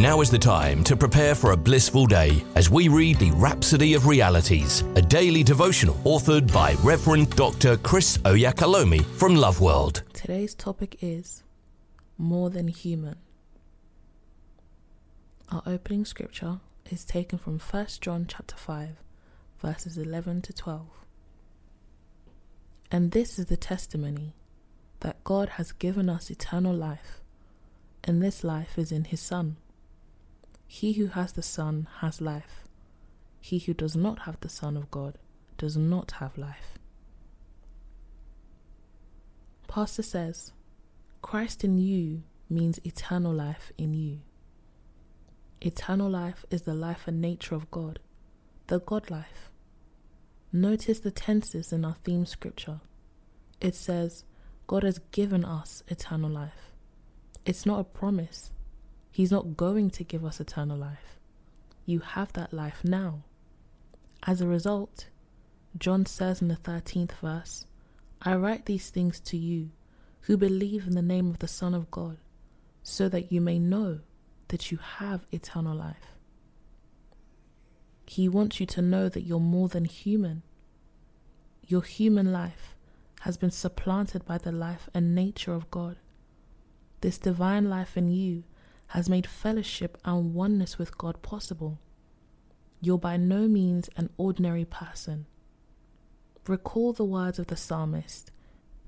Now is the time to prepare for a blissful day as we read the Rhapsody of Realities, a daily devotional authored by Reverend Dr. Chris Oyakhilome from Love World. Today's topic is more than human. Our opening scripture is taken from 1 John chapter 5, verses 11 to 12. And this is the testimony that God has given us eternal life, and this life is in his Son. He who has the Son has life. He who does not have the Son of God does not have life. Pastor says, Christ in you means eternal life in you. Eternal life is the life and nature of God, the God life. Notice the tenses in our theme scripture. It says, God has given us eternal life. It's not a promise, He's not going to give us eternal life. You have that life now. As a result, John says in the 13th verse, I write these things to you who believe in the name of the Son of God, so that you may know that you have eternal life. He wants you to know that you're more than human. Your human life has been supplanted by the life and nature of God. This divine life in you has made fellowship and oneness with God possible. You're by no means an ordinary person. Recall the words of the psalmist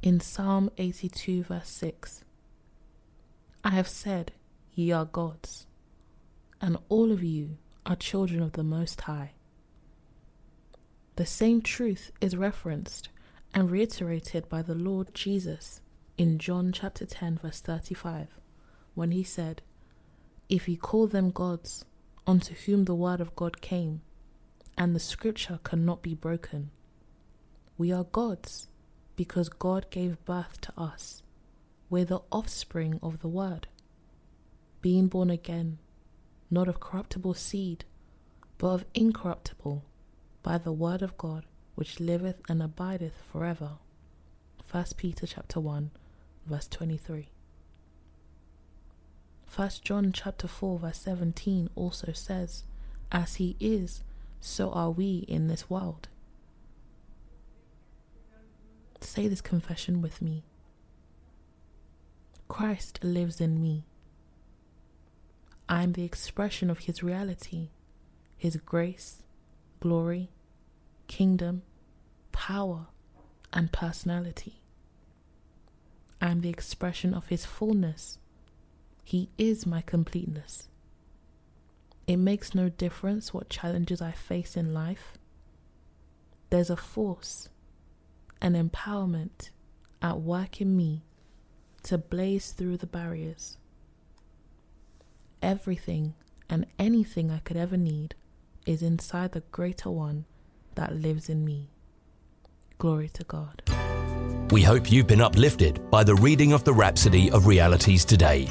in Psalm 82, verse 6 I have said, Ye are gods, and all of you are children of the Most High. The same truth is referenced and reiterated by the Lord Jesus in John chapter 10, verse 35, when he said, if you call them gods, unto whom the word of God came, and the scripture cannot be broken. We are gods because God gave birth to us. We're the offspring of the word, being born again, not of corruptible seed, but of incorruptible, by the word of God which liveth and abideth forever. 1 Peter chapter 1 verse 23. 1 John chapter 4 verse 17 also says, As he is, so are we in this world. Say this confession with me. Christ lives in me. I am the expression of his reality, his grace, glory, kingdom, power, and personality. I am the expression of his fullness he is my completeness. It makes no difference what challenges I face in life. There's a force, an empowerment at work in me to blaze through the barriers. Everything and anything I could ever need is inside the greater one that lives in me. Glory to God. We hope you've been uplifted by the reading of the Rhapsody of Realities today.